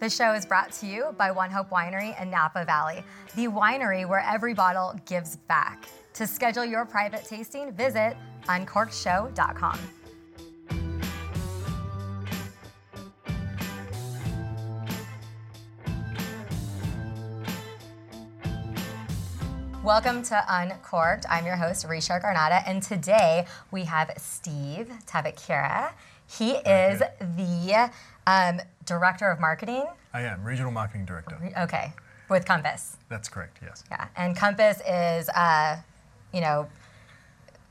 The show is brought to you by One Hope Winery in Napa Valley, the winery where every bottle gives back. To schedule your private tasting, visit uncorkedshow.com. Welcome to Uncorked. I'm your host, Risha Garnata, and today we have Steve Tabakira. He is the um, director of marketing. I am regional marketing director. Okay, with Compass. That's correct. Yes. Yeah, and Compass is, uh, you know,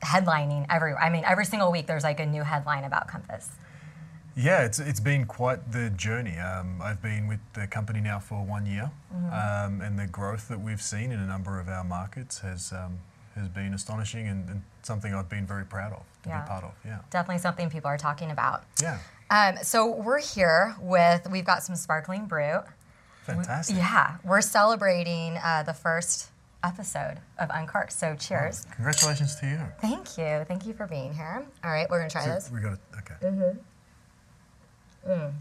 headlining every. I mean, every single week there's like a new headline about Compass. Yeah, it's it's been quite the journey. Um, I've been with the company now for one year, um, and the growth that we've seen in a number of our markets has um, has been astonishing and, and something I've been very proud of to Yeah. be part of. Yeah. Definitely something people are talking about. Yeah. Um, so we're here with. We've got some sparkling brut. Fantastic. Yeah, we're celebrating uh, the first episode of Uncorked. So cheers. Congratulations to you. Thank you. Thank you for being here. All right, we're gonna try So this. we got it. Okay. Mm-hmm. Mm.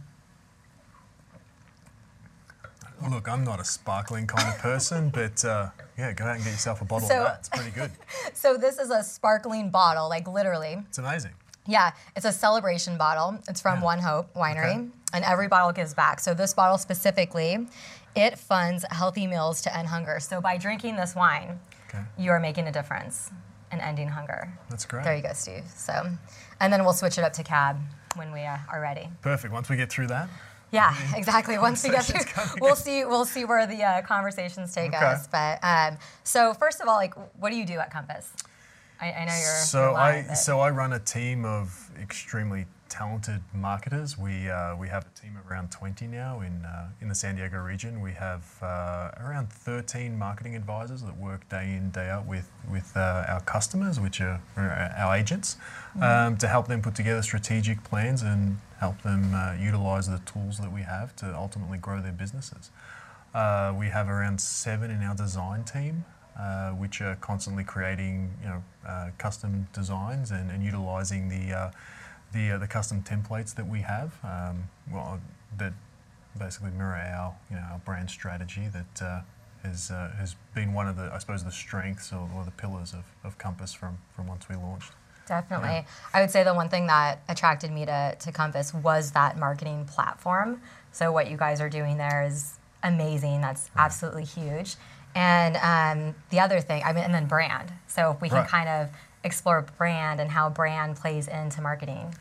Look, I'm not a sparkling kind of person, but uh, yeah, go out and get yourself a bottle So- of that. It's pretty good. So this is a sparkling bottle, like literally. It's amazing. Yeah, it's a celebration bottle. It's from Yeah. One Hope Winery, Okay. and every bottle gives back. So this bottle specifically, it funds healthy meals to end hunger. So by drinking this wine, Okay. you are making a difference in ending hunger. That's great. There you go, Steve. So, and then we'll switch it up to cab when we uh, are ready. Perfect. Once we get through that, Yeah, exactly. Once we get through, we'll see. We'll see where the uh, conversations take Okay. us. But um, so first of all, like, what do you do at Compass? I, I know you're. So I so I run a team of extremely talented marketers. We uh, we have a team of around 20 now in uh, in the San Diego region. We have uh, around 13 marketing advisors that work day in day out with with uh, our customers, which are, are our agents, um, to help them put together strategic plans and help them uh, utilize the tools that we have to ultimately grow their businesses. Uh, we have around seven in our design team, uh, which are constantly creating, you know, uh, custom designs and, and utilizing the uh, the, uh, the custom templates that we have. Um, well, that basically mirror our, you know, our brand strategy that uh, has uh, has been one of the, I suppose, the strengths or, or the pillars of, of Compass from from once we launched. Definitely. I would say the one thing that attracted me to, to Compass was that marketing platform. So, what you guys are doing there is amazing. That's absolutely huge. And um, the other thing, I mean, and then brand. So, if we can Right. kind of explore brand and how brand plays into marketing.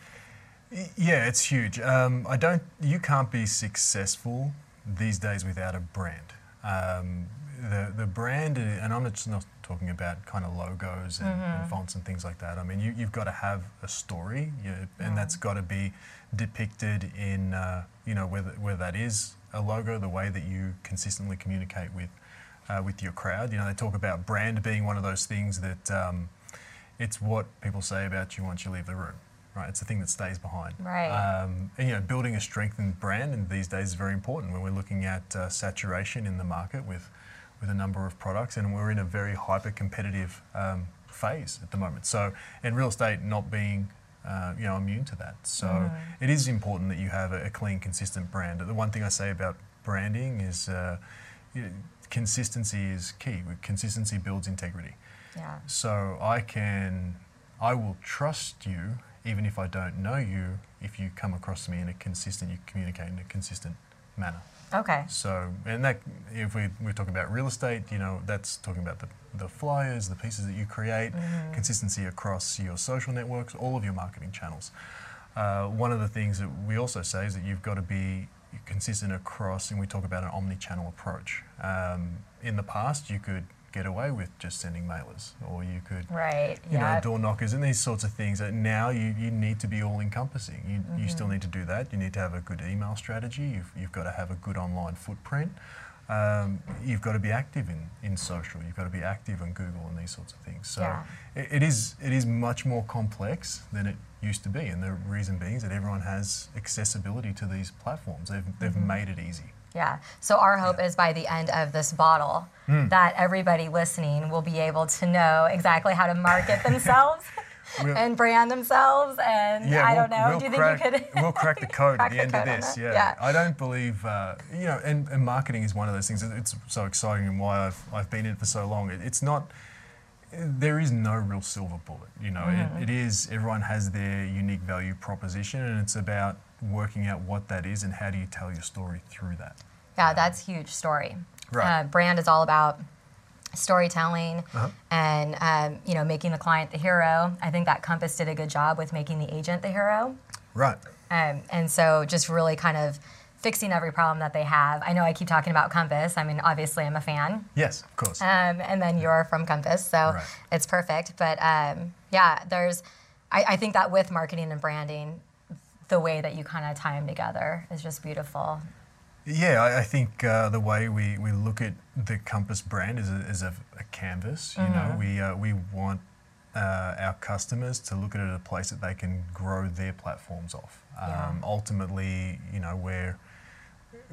Yeah, it's huge. Um, I don't. You can't be successful these days without a brand. Um, the the brand, and I'm just not talking about kind of logos and, and fonts and things like that. I mean, you, you've got to have a story, you and that's got to be depicted in uh, you know whether whether that is a logo, the way that you consistently communicate with uh, with your crowd. You know, they talk about brand being one of those things that. Um, it's what people say about you once you leave the room, right? It's the thing that stays behind. Right. Um, and you know, building a strengthened brand and these days is very important when we're looking at uh, saturation in the market with with a number of products, and we're in a very hyper competitive um, phase at the moment. So, and real estate not being uh, you know immune to that. So, it is important that you have a, a clean, consistent brand. The one thing I say about branding is. Uh, you know, Consistency is key. Consistency builds integrity. Yeah. So I can, I will trust you even if I don't know you if you come across to me in a consistent, you communicate in a consistent manner. Okay. So, and that, if we, we're talking about real estate, you know, that's talking about the, the flyers, the pieces that you create, consistency across your social networks, all of your marketing channels. Uh, one of the things that we also say is that you've got to be consistent across, and we talk about an omni-channel approach. Um, in the past, you could get away with just sending mailers, or you could Right. you yeah. know, door knockers and these sorts of things. That now you, you need to be all encompassing. You, you still need to do that. You need to have a good email strategy. You've, you've got to have a good online footprint. Um, you've got to be active in, in social. You've got to be active on Google and these sorts of things. So Yeah. it, it is it is much more complex than it used to be. And the reason being is that everyone has accessibility to these platforms. They've, they've made it easy. Yeah. So our hope is by the end of this bottle Hmm. that everybody listening will be able to know exactly how to market themselves We'll- and brand themselves. And Yeah, I we'll, don't know. We'll Do you crack, think you could? we'll crack the code crack at the the end of this. Yeah. Yeah. I don't believe, uh, you know, and, and marketing is one of those things. It's so exciting and why I've, I've been in it for so long. It, it's not, there is no real silver bullet. You know, Mm-hmm. it, it is, everyone has their unique value proposition and it's about working out what that is and how do you tell your story through that. Yeah, that's huge story. Right. Uh, brand is all about storytelling Uh-huh. and um, you know making the client the hero. I think that Compass did a good job with making the agent the hero. Right. Um, and so just really kind of fixing every problem that they have. I know I keep talking about Compass. I mean, obviously I'm a fan. Yes, of course. Um, and then you're from Compass, so Right. it's perfect. But um, yeah, there's, I, I think that with marketing and branding, the way that you kind of tie them together is just beautiful. Yeah, I, I think uh, the way we, we look at the Compass brand is a, is a, a canvas. You know, we uh, we want uh, our customers to look at it as a place that they can grow their platforms off. Um, Yeah. Ultimately, you know, we're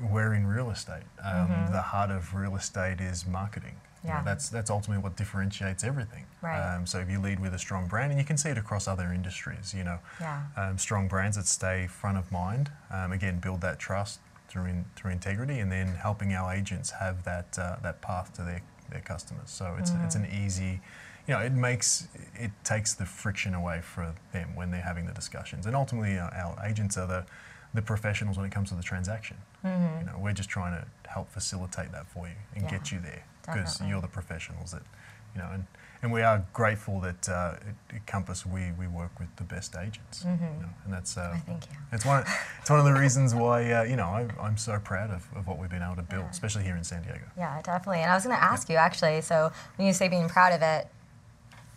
we're in real estate. Um, The heart of real estate is marketing. You know, Yeah. that's that's ultimately what differentiates everything. Right. Um, so if you lead with a strong brand, and you can see it across other industries, you know, Yeah. um, strong brands that stay front of mind. Um, again, build that trust through in, through integrity, and then helping our agents have that uh, that path to their, their customers. So it's it's an easy, you know, it makes it takes the friction away for them when they're having the discussions, and ultimately our, our agents are the the professionals when it comes to the transaction. You know, we're just trying to help facilitate that for you and Yeah, get you there because you're the professionals that, you know, and, and we are grateful that uh, at, at Compass we, we work with the best agents, you know, and that's uh, I thank you. it's one it's one of the reasons why uh, you know I, I'm so proud of, of what we've been able to build, Yeah. especially here in San Diego. Yeah, definitely. And I was going to ask you actually. So when you say being proud of it,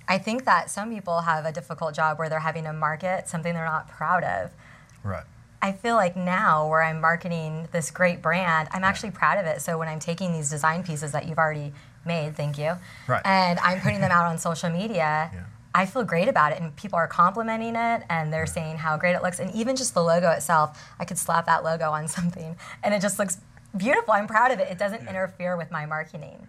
I think that some people have a difficult job where they're having to market something they're not proud of. Right. I feel like now where I'm marketing this great brand, I'm actually proud of it. So when I'm taking these design pieces that you've already made, thank you, Right. and I'm putting them out on social media, Yeah. I feel great about it. And people are complimenting it and they're saying how great it looks. And even just the logo itself, I could slap that logo on something and it just looks beautiful. I'm proud of it. It doesn't interfere with my marketing.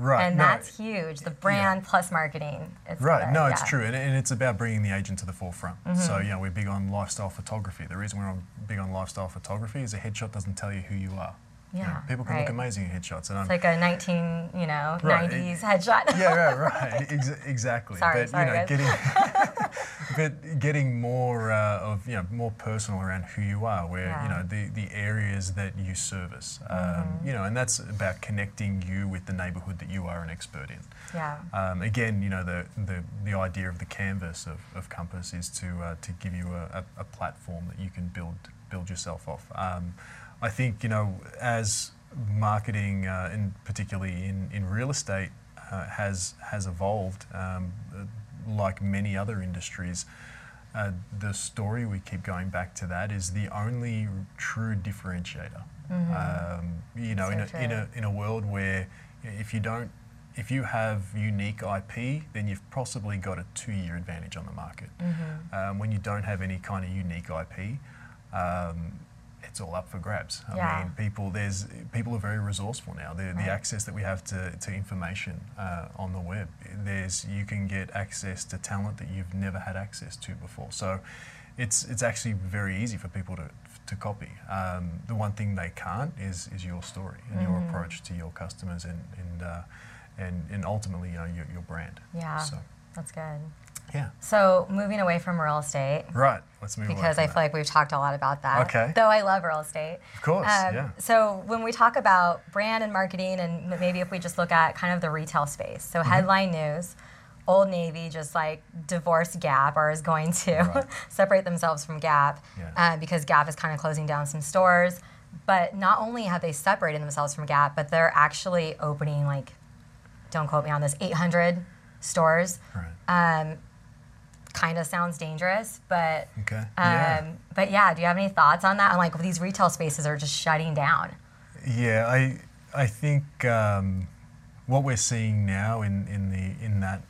Right. And no, that's huge. The brand plus marketing. It's Right, no, it's yeah. Mm-hmm. true, and, and it's about bringing the agent to the forefront. So, you know, we're big on lifestyle photography. The reason we're big on lifestyle photography is a headshot doesn't tell you who you are. You know, Yeah, people can look amazing in headshots, and I'm, It's like a 19, you know, Right, 90s headshot. yeah, right, right, Ex- exactly. Sorry, but sorry, you know, guys. getting, but getting more uh, of you know more personal around who you are, where you know the the areas that you service, um, Mm-hmm. you know, and that's about connecting you with the neighbourhood that you are an expert in. Yeah. Um, again, you know, the, the, the idea of the canvas of, of Compass is to, uh, to give you a, a, a platform that you can build, build yourself off. Um, I think, you know, as marketing, uh, and particularly in, in real estate, uh, has, has evolved, um, uh, like many other industries, uh, the story we keep going back to that is the only true differentiator. Um, you know, in, So a, in, a, in a world where if you don't, if you have unique IP, then you've possibly got a two-year advantage on the market. Mm-hmm. Um, when you don't have any kind of unique IP, um, it's all up for grabs. I Yeah. mean, people there's people are very resourceful now. The, Right. the access that we have to, to information uh, on the web, there's you can get access to talent that you've never had access to before. So it's it's actually very easy for people to to copy. Um, the one thing they can't is is your story and your Mm-hmm. approach to your customers and and uh, and, and ultimately you know your, your brand. Yeah. So That's good. Yeah. So moving away from real estate, Right. Let's move away because I that. feel like we've talked a lot about that. Okay. Though I love real estate. Of course, Um, yeah. So when we talk about brand and marketing, and maybe if we just look at kind of the retail space, so Mm-hmm. headline news. Old Navy just like divorced Gap or is going to Right. separate themselves from Gap Yeah. uh, because Gap is kind of closing down some stores. But not only have they separated themselves from Gap, but they're actually opening like, don't quote me on this, 800 stores. Right. Um, kind of sounds dangerous, but Okay. um, yeah. but yeah, do you have any thoughts on that? On like these retail spaces are just shutting down. Yeah, I I think um, what we're seeing now in, in the in that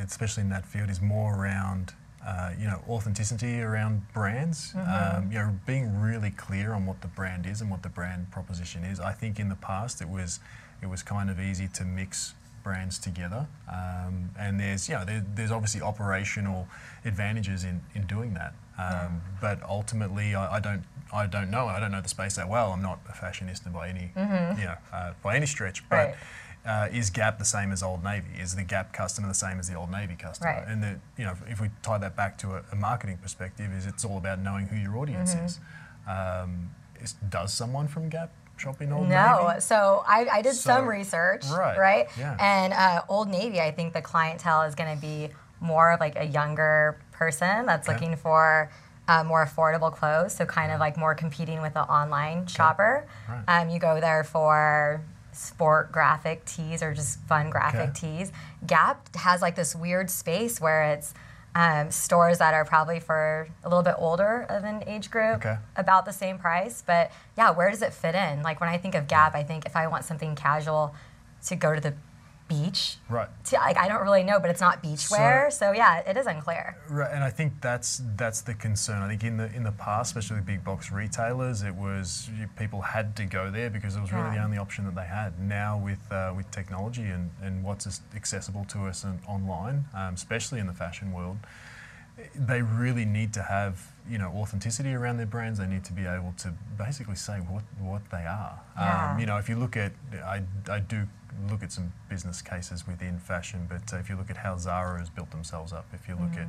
especially in that field is more around uh, you know authenticity around brands. Um, you know, being really clear on what the brand is and what the brand proposition is. I think in the past it was it was kind of easy to mix brands together. Um, and there's, you know, there, there's obviously operational advantages in, in doing that. Um, but ultimately, I, I don't I don't know. I don't know the space that well. I'm not a fashionista by any you know uh, by any stretch. But Right. uh, is Gap the same as Old Navy? Is the Gap customer the same as the Old Navy customer? Right. And the, you know, if we tie that back to a, a marketing perspective, is it's all about knowing who your audience Mm-hmm. is. Um, is. Does someone from Gap Old No, Navy? so I, I did some research, right, right? yeah. And uh, Old Navy, I think the clientele is going to be more of like a younger person that's Okay. looking for uh, more affordable clothes, so kind of like more competing with the online shopper. Right. Um, you go there for sport graphic tees or just fun graphic Okay. tees. Gap has like this weird space where it's um, stores that are probably for a little bit older of an age group, Okay. about the same price. But yeah, where does it fit in? Like when I think of Gap, I think if I want something casual to go to the beach, Right. to, like I don't really know, but it's not beach wear. So yeah, it is unclear. Right, and I think that's that's the concern. I think in the in the past, especially with big box retailers, it was you, people had to go there because it was really the only option that they had. Now with uh, with technology and, and what's accessible to us and online, um, especially in the fashion world, they really need to have you know authenticity around their brands. They need to be able to basically say what what they are. Yeah. Um, you know, if you look at I, I do look at some business cases within fashion, but uh, if you look at how Zara has built themselves up, if you look Mm. at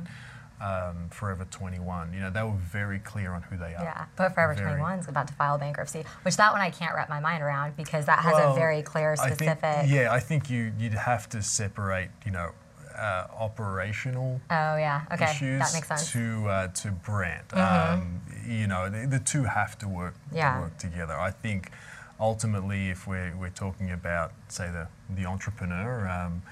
um, Forever 21, you know, they were very clear on who they are. Yeah, but Forever Very. 21 is about to file bankruptcy, which that one I can't wrap my mind around because that has Well, a very clear, I specific. think, yeah, I think you you'd have to separate, you know, uh, operational Oh yeah, okay, issues that makes sense. Mm-hmm. to uh, to brand. Um, you know, the, the two have to work Yeah. work together. I think ultimately, if we're we're talking about say the the entrepreneur, um,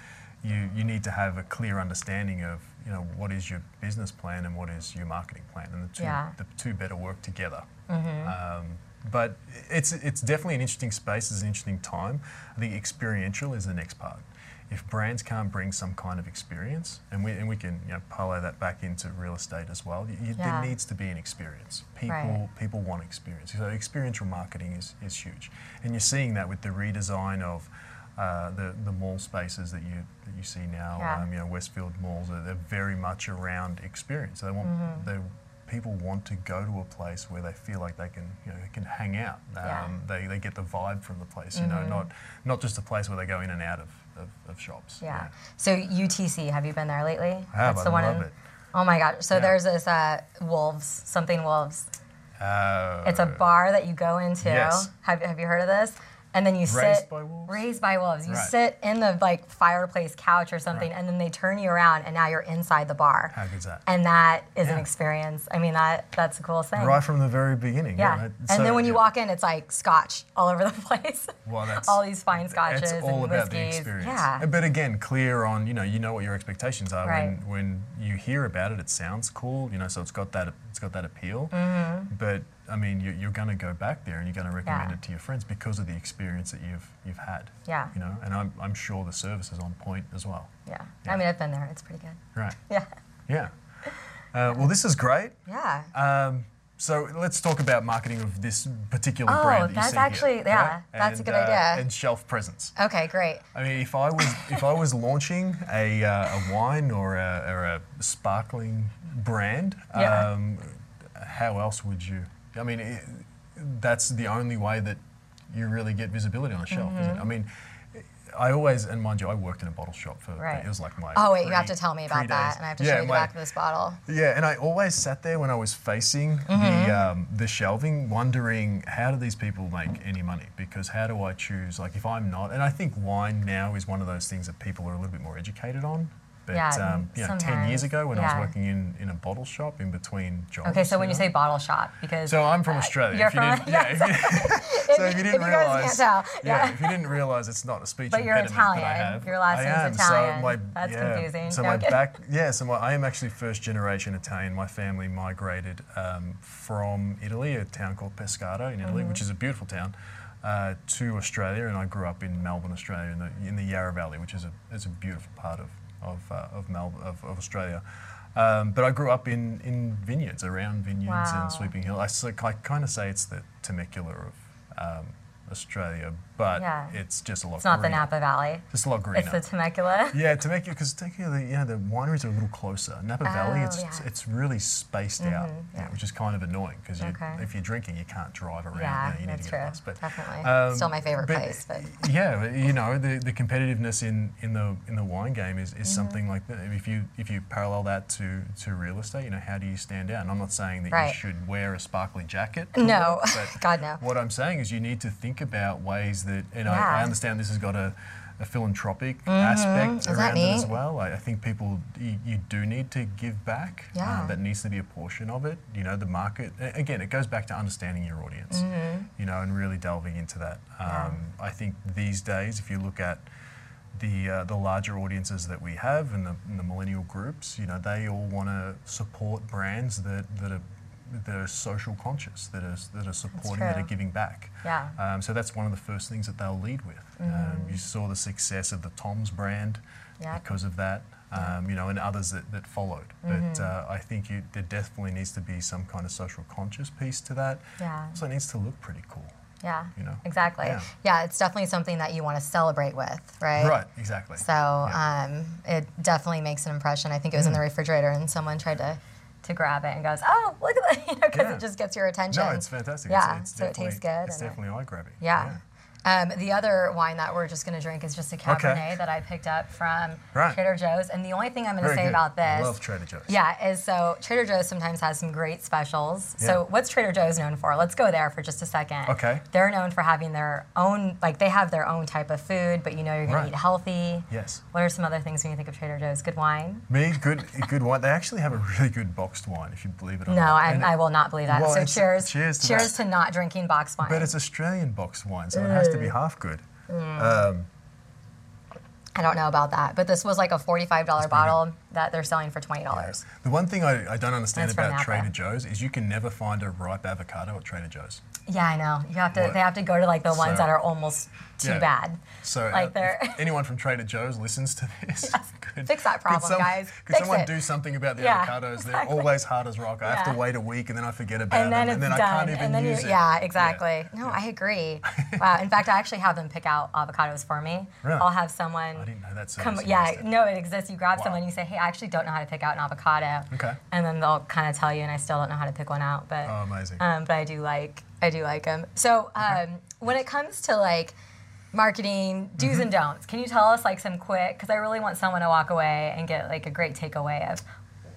you you need to have a clear understanding of you know what is your business plan and what is your marketing plan, and the two Yeah. the two better work together. Mm-hmm. Um, but it's it's definitely an interesting space. It's an interesting time. I think experiential is the next part. If brands can't bring some kind of experience, and we and we can you know parlay that back into real estate as well. You, you- Yeah. There needs to be an experience. People Right. people want experience. So experiential marketing is, is huge, and you're seeing that with the redesign of. Uh, the the mall spaces that you that you see now, Yeah. um, you know Westfield malls, they're, they're very much around experience. They want Mm-hmm. they people want to go to a place where they feel like they can you know they can hang out. Um, Yeah. Mm-hmm. They, they get the vibe from the place. You know, not not just a place where they go in and out of, of, of shops. Yeah. So UTC, have you been there lately? I have, That's I the one love in, it. Oh my god. So Yeah. there's this uh, Wolves, something Wolves. Uh, It's a bar that you go into. Yes. Have, have you heard of this? And then you Raised sit by Wolves? raised by wolves. You Right. sit in the like fireplace couch or something, Right. and then they turn you around, and now you're inside the bar. How good's that? And that is an experience. I mean, that that's the coolest thing. right from the very beginning. Yeah. right? and So, then when you yeah. walk in, it's like scotch all over the place. Well, that's all these fine scotches It's all and about the experience. Yeah. But again, clear on you know you know what your expectations are when when you hear about it. It sounds cool, you know, so it's got that it's got that appeal. Mm-hmm. But I mean, you, you're going to go back there and you're going to recommend Yeah. it to your friends because of the experience that you've you've had. Yeah. You know, and I'm I'm sure the service is on point as well. Yeah. Yeah. I mean, I've been there. It's pretty good. Right. Yeah. Yeah. Uh, well, this is great. Yeah. Um, so let's talk about marketing of this particular Oh, brand. That that's see here, actually- yeah, right? that's a good uh, idea. And shelf presence. Okay, great. I mean, if I was if I was launching a, uh, a wine or a, or a sparkling brand, Yeah. um, how else would you? I mean, it, that's the only way that you really get visibility on a shelf, isn't it? I mean. I always, and mind you, I worked in a bottle shop for, Mm-hmm. Right. it was like my. Oh wait, you have to tell me about that, and I have to Yeah, show you the back of this bottle. yeah, and I always sat there when I was facing Mm-hmm. the um, the shelving, wondering how do these people make any money? Because how do I choose? Like, if I'm not, and I think wine now is one of those things that people are a little bit more educated on. But Yeah, um, you know, ten years ago when I was working in, in a bottle shop in between jobs. Okay, so when you know? say bottle shop, because So I'm from uh, Australia. You're if you from didn't, yeah. If you, so if you didn't you realize, can't tell, yeah. if you didn't realize, it's not a speech But you're impediment that I Italian. have. Your last name's. Italian. So my, That's yeah. confusing. So No, my back, yeah. So my, I am actually first generation Italian. My family migrated um, from Italy, a town called Pescara in Italy, Mm-hmm. which is a beautiful town. Uh, to Australia, and I grew up in Melbourne, Australia, in the, in the Yarra Valley, which is a, is a beautiful part of of, uh, of, Melbourne, of, of Australia. Um, but I grew up in, in vineyards, around vineyards Wow. and Sweeping Hill. I, so I kind of say it's the Temecula of, um, Australia, but Yeah. it's just a lot. It's not the. Napa Valley. Just a lot greener. It's the Temecula. Yeah, Temecula, because Temecula, you know, the wineries are a little closer. Napa Valley, Oh, it's yeah. it's really spaced out, Mhm, yeah, yeah. which is kind of annoying because Okay. if you're drinking, you can't drive around. Yeah, you, know, you need that's to get true. a bus. But, Definitely. um, Still my favorite place, but yeah, you know, the, the competitiveness in, in the in the wine game is, Mm-hmm. is something like that. If you if you parallel that to, to real estate, you know, how do you stand out? And I'm not saying that you should wear a sparkly jacket. No. but God, no. What I'm saying is you need to think about ways that, and I, I understand this has got a, a philanthropic aspect Is around it as well. I, I think people, you, you do need to give back. Uh, Yeah. that needs to be a portion of it. You know, the market, again, it goes back to understanding your audience, you know, and really delving into that. Um, Mm-hmm. Yeah. I think these days, if you look at the uh, the larger audiences that we have and the, and the millennial groups, you know, they all want to support brands that, that are that are social conscious, that are that are supporting, that are giving back. Yeah. Um, so that's one of the first things that they'll lead with. Um, you saw the success of the Tom's brand Mm-hmm. Yep. because of that, um, you know, and others that, that followed. Mm-hmm. But uh, I think you, there definitely needs to be some kind of social conscious piece to that. Yeah. Also, it needs to look pretty cool. yeah. you know? Exactly. Yeah. Yeah. it's definitely something that you want to celebrate with, right? Right, exactly. So Yeah. um, it definitely makes an impression. I think it was in Mm. the refrigerator, and someone tried to to grab it and goes, "Oh, look at that!" You know, because Yeah. it just gets your attention. no, it's fantastic. Yeah, it's, it's so it tastes definitely- good. It's definitely eye grabbing. Yeah. Um, the other wine that we're just going to drink is just a Cabernet Okay. that I picked up from Right. Trader Joe's. And the only thing I'm going to say good. about this, I love Trader Joe's. yeah, is so Trader Joe's sometimes has some great specials. Yeah. So what's Trader Joe's known for? Let's go there for just a second. Okay. They're known for having their own, like they have their own type of food, but you know you're going Right. to eat healthy. Yes. What are some other things when you think of Trader Joe's? Good wine? Me, good, good wine. They actually have a really good boxed wine, if you believe it or No, not. No, I, I will not believe that. Well, so cheers. cheers to cheers that. to not drinking boxed wine. But it's Australian boxed wine, so it has to be half good. Um, I don't know about that, but this was like a forty-five dollar pretty good. bottle that they're selling for twenty dollars. the one thing I, I don't understand about Trader Joe's is you can never find a ripe avocado at Trader Joe's. Yeah, I know. You have to. What? They have to go to like the ones So- that are almost too Yeah. bad. So Like uh, they're- if anyone from Trader Joe's listens to this, could, Fix that could problem, some- guys. Could Fix someone it. do something about the Yeah, avocados? exactly. They're always hard as rock. I have to wait a week and then I forget about And then them, and then done. I can't even and then use you, it. yeah, exactly. No, I agree. wow. In fact, I actually have them pick out avocados for me. Really? I'll have someone. Didn't know that Come, yeah, existed. no, it exists. You grab Wow. someone, you say, "Hey, I actually don't know how to pick out an avocado," Okay. and then they'll kind of tell you, and I still don't know how to pick one out. But Oh, amazing. um, but I do like I do like them. So um, when it comes to like marketing do's Mm-hmm. and don'ts, can you tell us like some quick? Because I really want someone to walk away and get like a great takeaway of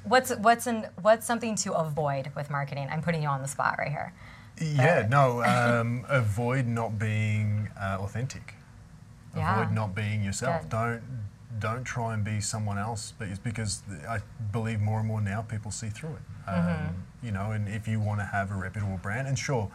what's what's an, what's something to avoid with marketing. I'm putting you on the spot right here. Yeah, no, um, avoid not being uh, authentic. Yeah. Avoid not being yourself. Good. Don't don't try and be someone else. But it's because I believe more and more now people see through it. Um, Mm-hmm. You know, and if you want to have a reputable brand, and sure,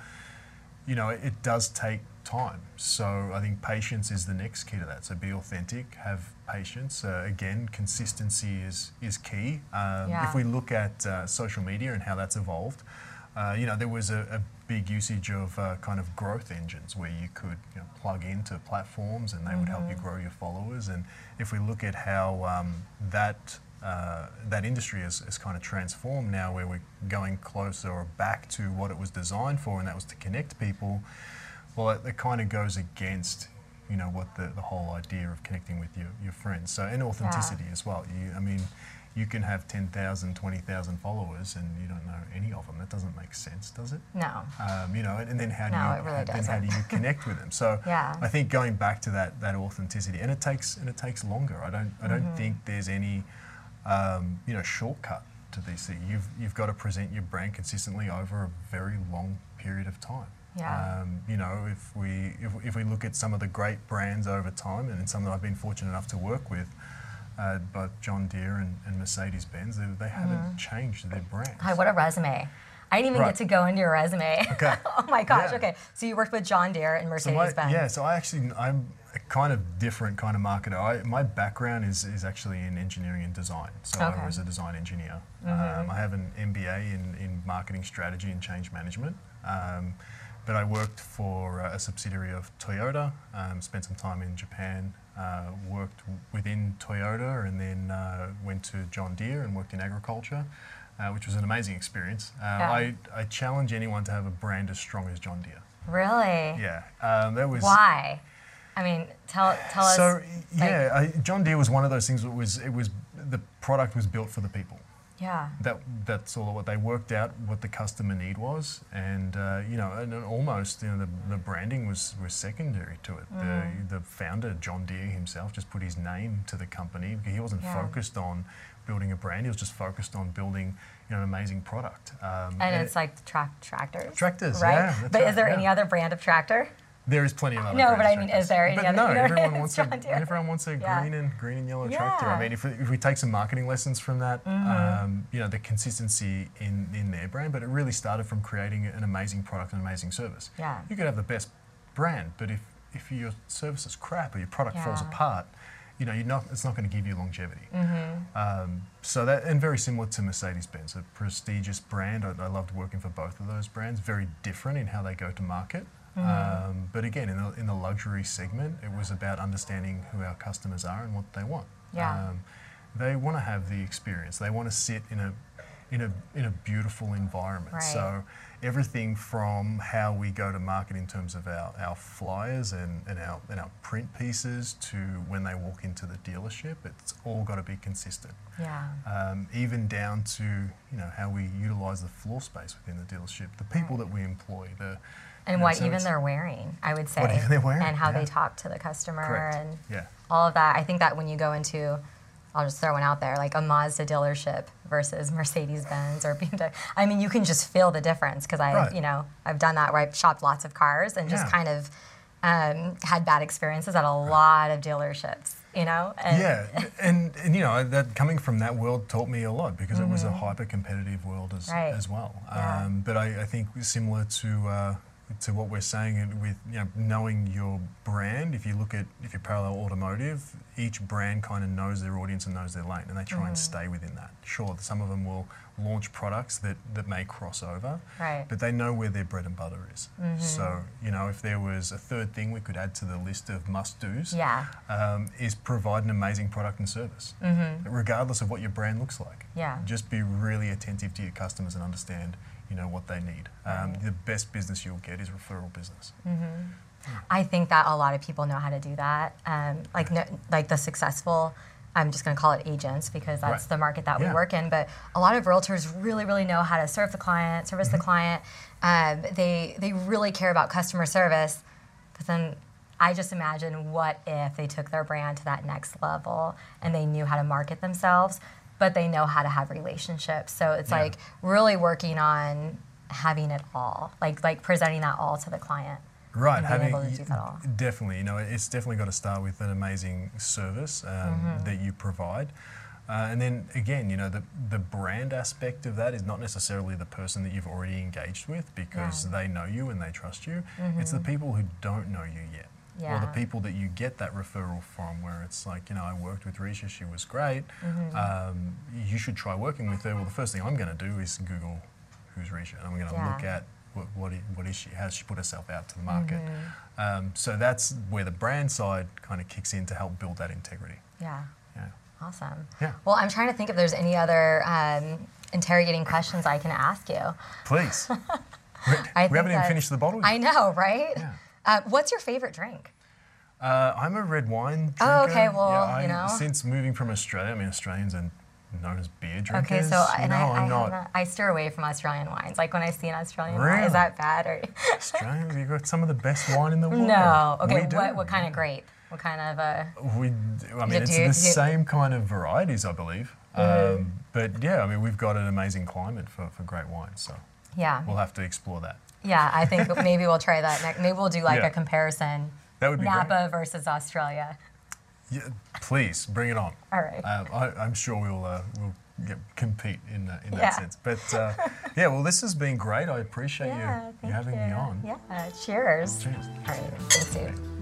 you know, it, it does take time. So I think patience is the next key to that. So be authentic, have patience. Uh, again, consistency is is key. Um, Yeah. If we look at uh, social media and how that's evolved, uh, you know, there was a, a big usage of uh, kind of growth engines where you could you know, plug into platforms and they would help you Mm-hmm. grow your followers. And if we look at how um, that uh, that industry has, has kind of transformed now, where we're going closer or back to what it was designed for, and that was to connect people. Well, it, it kind of goes against, you know, what the, the whole idea of connecting with your, your friends. So, and authenticity as well. You, I mean, you can have 10,000, 20,000 followers and you don't know any of them. That doesn't make sense, does it? No. Um, you know, and, and then how do No, you really then how do you connect with them? So Yeah. I think going back to that that authenticity, and it takes and it takes longer. I don't I don't Mm-hmm. think there's any um, you know shortcut to these things. You've you've got to present your brand consistently over a very long period of time. Yeah. Um, you know, if we if, if we look at some of the great brands over time, and some that I've been fortunate enough to work with. Uh, both John Deere and, and Mercedes Benz, they, they haven't changed their brands. Hi, what a resume. I didn't even Right. get to go into your resume. Okay. oh my gosh. Yeah. Okay. So you worked with John Deere and So Mercedes my, Benz. yeah, so I actually I'm a kind of different kind of marketer. I, my background is, is actually in engineering and design. So Okay. I was a design engineer. Um, I have an MBA in, in marketing strategy and change management. Um, but I worked for uh, a subsidiary of Toyota. Um, spent some time in Japan. Uh, worked within Toyota, and then uh, went to John Deere and worked in agriculture. Uh, which was an amazing experience. Uh, Yeah. I, I challenge anyone to have a brand as strong as John Deere. Really? Yeah, um, that was Why? I mean, tell tell us. So yeah, I, John Deere was one of those things. That was it was the product was built for the people. Yeah. That that's all what they worked out what the customer need was, and uh, you know, and, and almost you know the, the branding was was secondary to it. Mm. The the founder John Deere himself just put his name to the company. because He wasn't Yeah. focused on building a brand. He was just focused on building you know an amazing product. Um, And it's like track tractors. Tractors, right? yeah, but right, is there yeah. any other brand of tractor? There is plenty of other. No, but I mean, is there any but other- No, everyone wants a everyone wants a Yeah. green and green and yellow tractor. I mean, if we, if we take some marketing lessons from that, um, you know, the consistency in in their brand, but it really started from creating an amazing product and amazing service. Yeah. You could have the best brand, but if if your service is crap or your product falls apart, you know, you're not. It's not going to give you longevity. Mm-hmm. Um, so that and very similar to Mercedes-Benz, a prestigious brand. I, I loved working for both of those brands. Very different in how they go to market. Mm-hmm. Um, but again, in the, in the luxury segment, it was about understanding who our customers are and what they want. Yeah. Um, they want to have the experience. They want to sit in a in a in a beautiful environment. Right. So everything from how we go to market in terms of our, our flyers and, and our and our print pieces to when they walk into the dealership, it's all got to be consistent. Yeah. Um, even down to you know how we utilize the floor space within the dealership, the people that we employ, the And what so even they're wearing, I would say. What even they're wearing, And how yeah. they talk to the customer correct. and yeah. all of that. I think that when you go into, I'll just throw one out there, like a Mazda dealership versus Mercedes Benz or BMW. I mean, you can just feel the difference because I, Right. you know, I've done that where I've shopped lots of cars and just Yeah. kind of um, had bad experiences at a lot of dealerships. You know. And yeah, and, and you know that coming from that world taught me a lot because it was a hyper competitive world as, Mm-hmm. Right. as well. Yeah. Um, but I, I think similar to uh, to what we're saying it with you know knowing your brand. If you look at if you parallel automotive, each brand kind of knows their audience and knows their lane, and they try Mm-hmm. and stay within that. Sure, some of them will launch products that, that may cross over, Right. but they know where their bread and butter is. Mm-hmm. So you know if there was a third thing we could add to the list of must dos Yeah. um, is provide an amazing product and service, regardless of what your brand looks like. Mm-hmm. Yeah. Just be really attentive to your customers and understand, you know, what they need. Um, Right. the best business you'll get is referral business. I think that a lot of people know how to do that. Um, like no, like the successful, I'm just going to call it agents because that's Right. the market that we work in. But a lot of realtors really, really know how to serve the client, service Mm-hmm. the client. Um, they they really care about customer service. But then I just imagine what if they took their brand to that next level and they knew how to market themselves, but they know how to have relationships. So it's Yeah. like really working on having it all, like like presenting that all to the client. Right, having able to do that all. definitely, you know, it's definitely got to start with an amazing service um, Mm-hmm. that you provide, uh, and then again, you know, the the brand aspect of that is not necessarily the person that you've already engaged with because Yeah. they know you and they trust you. It's the people who don't know you yet. Or the people that you get that referral from, where it's like, you know, I worked with Risha, she was great. Mm-hmm. Um, you should try working with her. Well, the first thing I'm going to do is Google who's Risha, and I'm going to Yeah. look at what, what, what is she, how has she put herself out to the market. Mm-hmm. Um, so that's where the brand side kind of kicks in to help build that integrity. Yeah. Yeah. Awesome. Yeah. Well, I'm trying to think if there's any other um, interrogating questions I can ask you. Please. we we haven't even finished the bottle. I know, right? Yeah. Uh, what's your favorite drink? Uh, I'm a red wine drinker. Oh, okay, well, yeah, I, you know. Since moving from Australia, I mean, Australians are known as beer drinkers. Okay, so and know, I, I, not. I steer away from Australian wines. Like when I see an Australian wine, is that bad or Australians, you've got some of the best wine in the world. no? Okay, We what what kind of grape? What kind of uh? We, I mean, it's do- the do- same kind of varieties, I believe. Mm-hmm. Um, but yeah, I mean, we've got an amazing climate for, for great wine, so Yeah, we'll have to explore that. yeah. I think maybe we'll try that next. Maybe we'll do like Yeah. a comparison. That would be Napa versus Australia. Yeah, please bring it on. All right. Um, I, I'm sure we'll uh, we'll get, compete in that, in that Yeah. sense. But uh, yeah, well, this has been great. I appreciate yeah, you, you having me on. Yeah. Cheers. Cheers. All right. Thanks, dude.